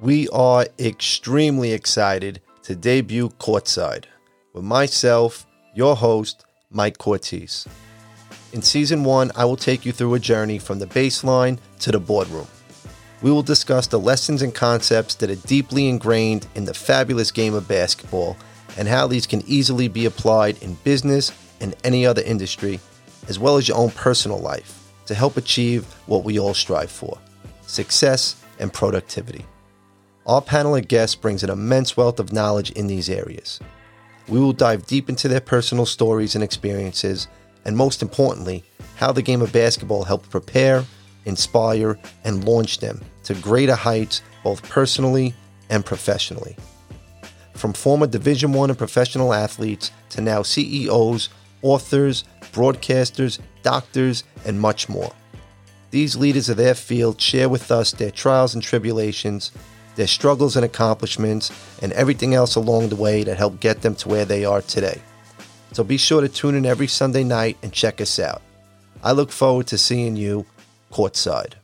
We are extremely excited to debut CORTside with myself, your host, Mike Cortese. In season one, I will take you through a journey from the baseline to the boardroom. We will discuss the lessons and concepts that are deeply ingrained in the fabulous game of basketball and how these can easily be applied in business and any other industry, as well as your own personal life, to help achieve what we all strive for success and productivity. Our panel of guests brings an immense wealth of knowledge in these areas. We will dive deep into their personal stories and experiences, and most importantly, how the game of basketball helped prepare, inspire, and launch them to greater heights both personally and professionally. From former Division 1 and professional athletes to now CEOs, authors, broadcasters, doctors, and much more. These leaders of their field share with us their trials and tribulations, their struggles and accomplishments, and everything else along the way that helped get them to where they are today. So be sure to tune in every Sunday night and check us out. I look forward to seeing you CORTside.